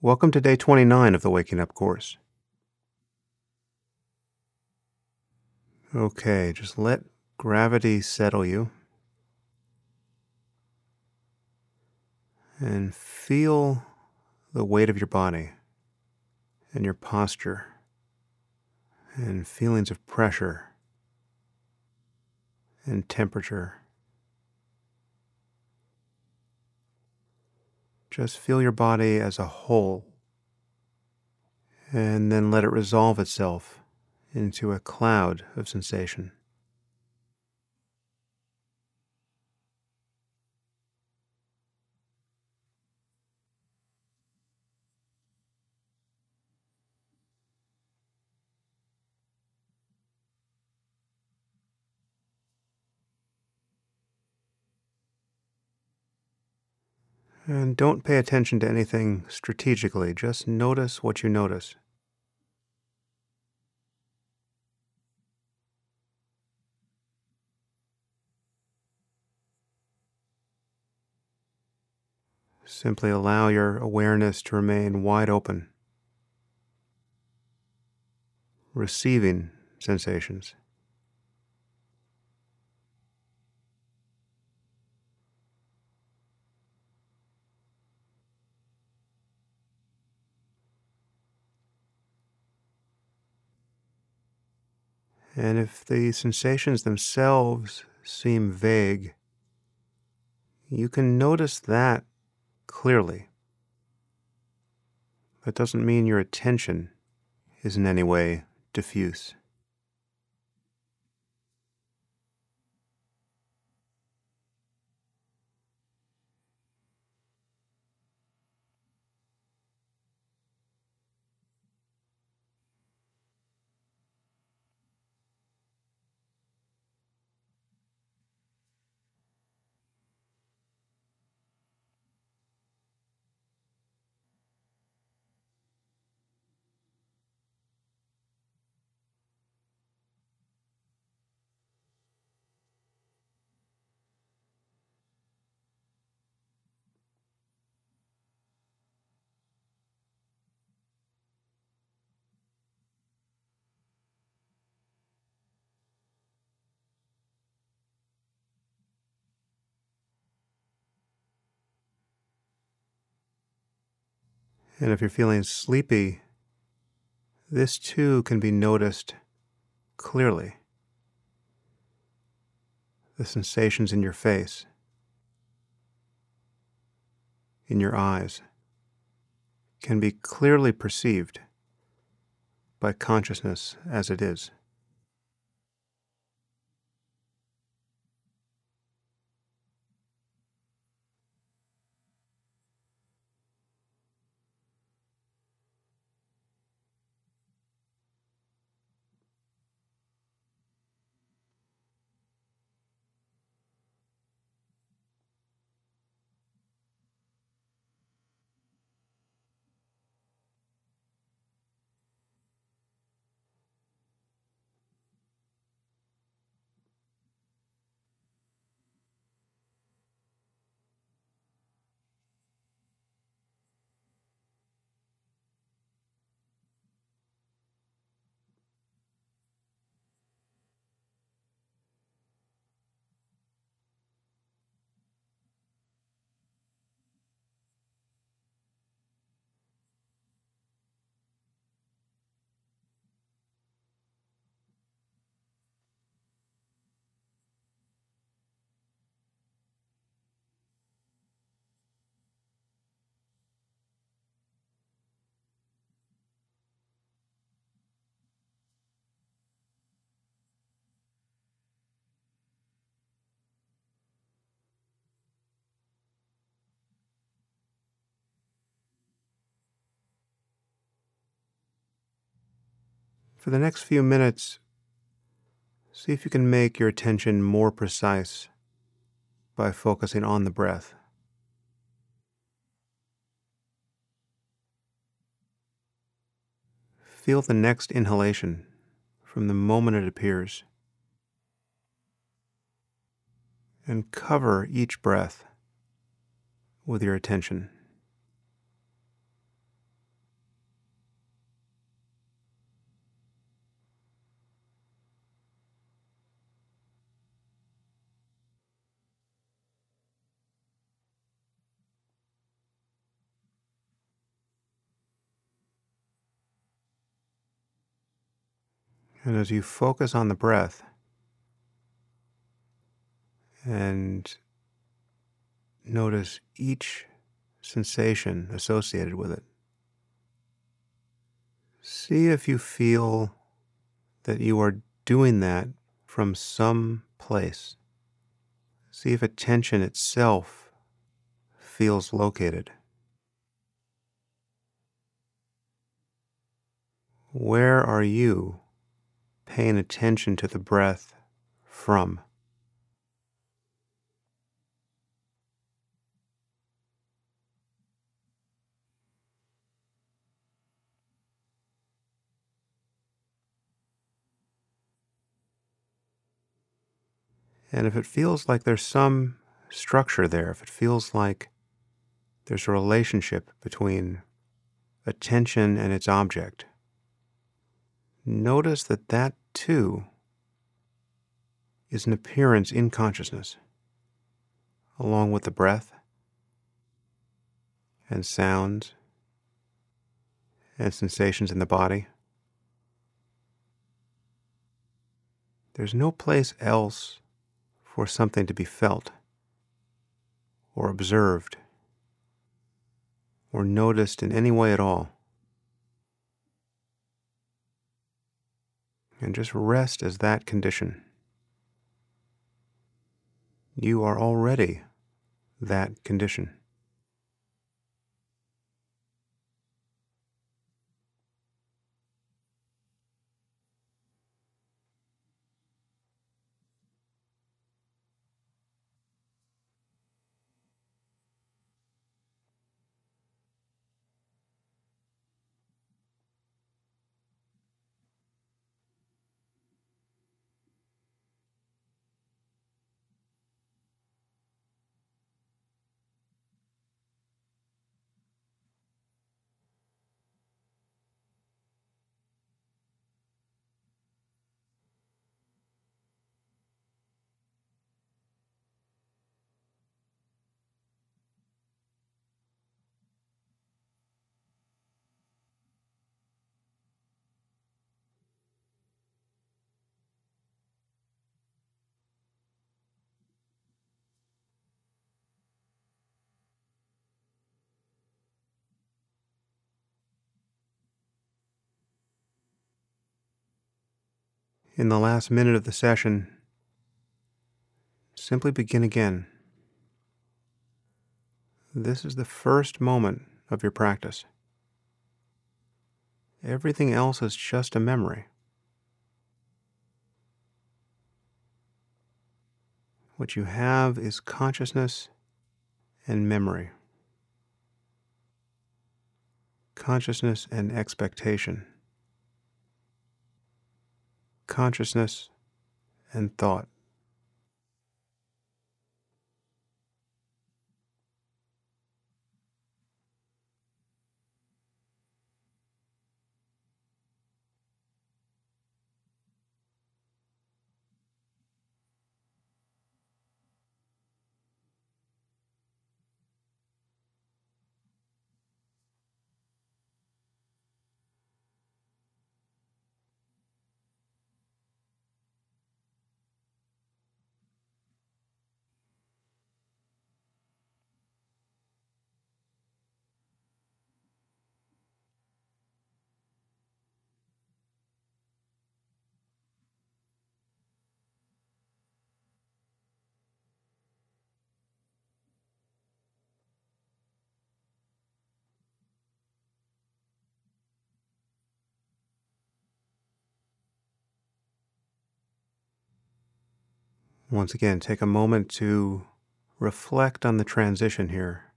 Welcome to day 29 of the Waking Up course. Okay, just let gravity settle you and feel the weight of your body and your posture and feelings of pressure and temperature. Just feel your body as a whole and then let it resolve itself into a cloud of sensation. And don't pay attention to anything strategically, just notice what you notice. Simply allow your awareness to remain wide open, receiving sensations. And if the sensations themselves seem vague, you can notice that clearly. That doesn't mean your attention is in any way diffuse. And if you're feeling sleepy, this too can be noticed clearly. The sensations in your face, in your eyes, can be clearly perceived by consciousness as it is. For the next few minutes, see if you can make your attention more precise by focusing on the breath. Feel the next inhalation from the moment it appears. And cover each breath with your attention. And as you focus on the breath and notice each sensation associated with it, see if you feel that you are doing that from some place. See if attention itself feels located. Where are you paying attention to the breath from? And if it feels like there's some structure there, if it feels like there's a relationship between attention and its object, notice that that too is an appearance in consciousness, along with the breath and sounds and sensations in the body. There's no place else for something to be felt or observed or noticed in any way at all. And just rest as that condition. You are already that condition. In the last minute of the session, simply begin again. This is the first moment of your practice. Everything else is just a memory. What you have is consciousness and memory, consciousness and expectation consciousness, and thought. Once again, take a moment to reflect on the transition here.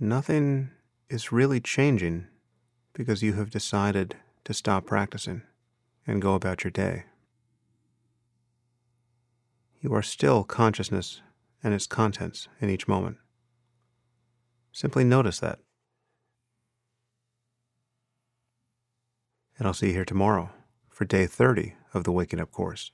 Nothing is really changing because you have decided to stop practicing and go about your day. You are still consciousness and its contents in each moment. Simply notice that. And I'll see you here tomorrow for day 30 of the Waking Up course.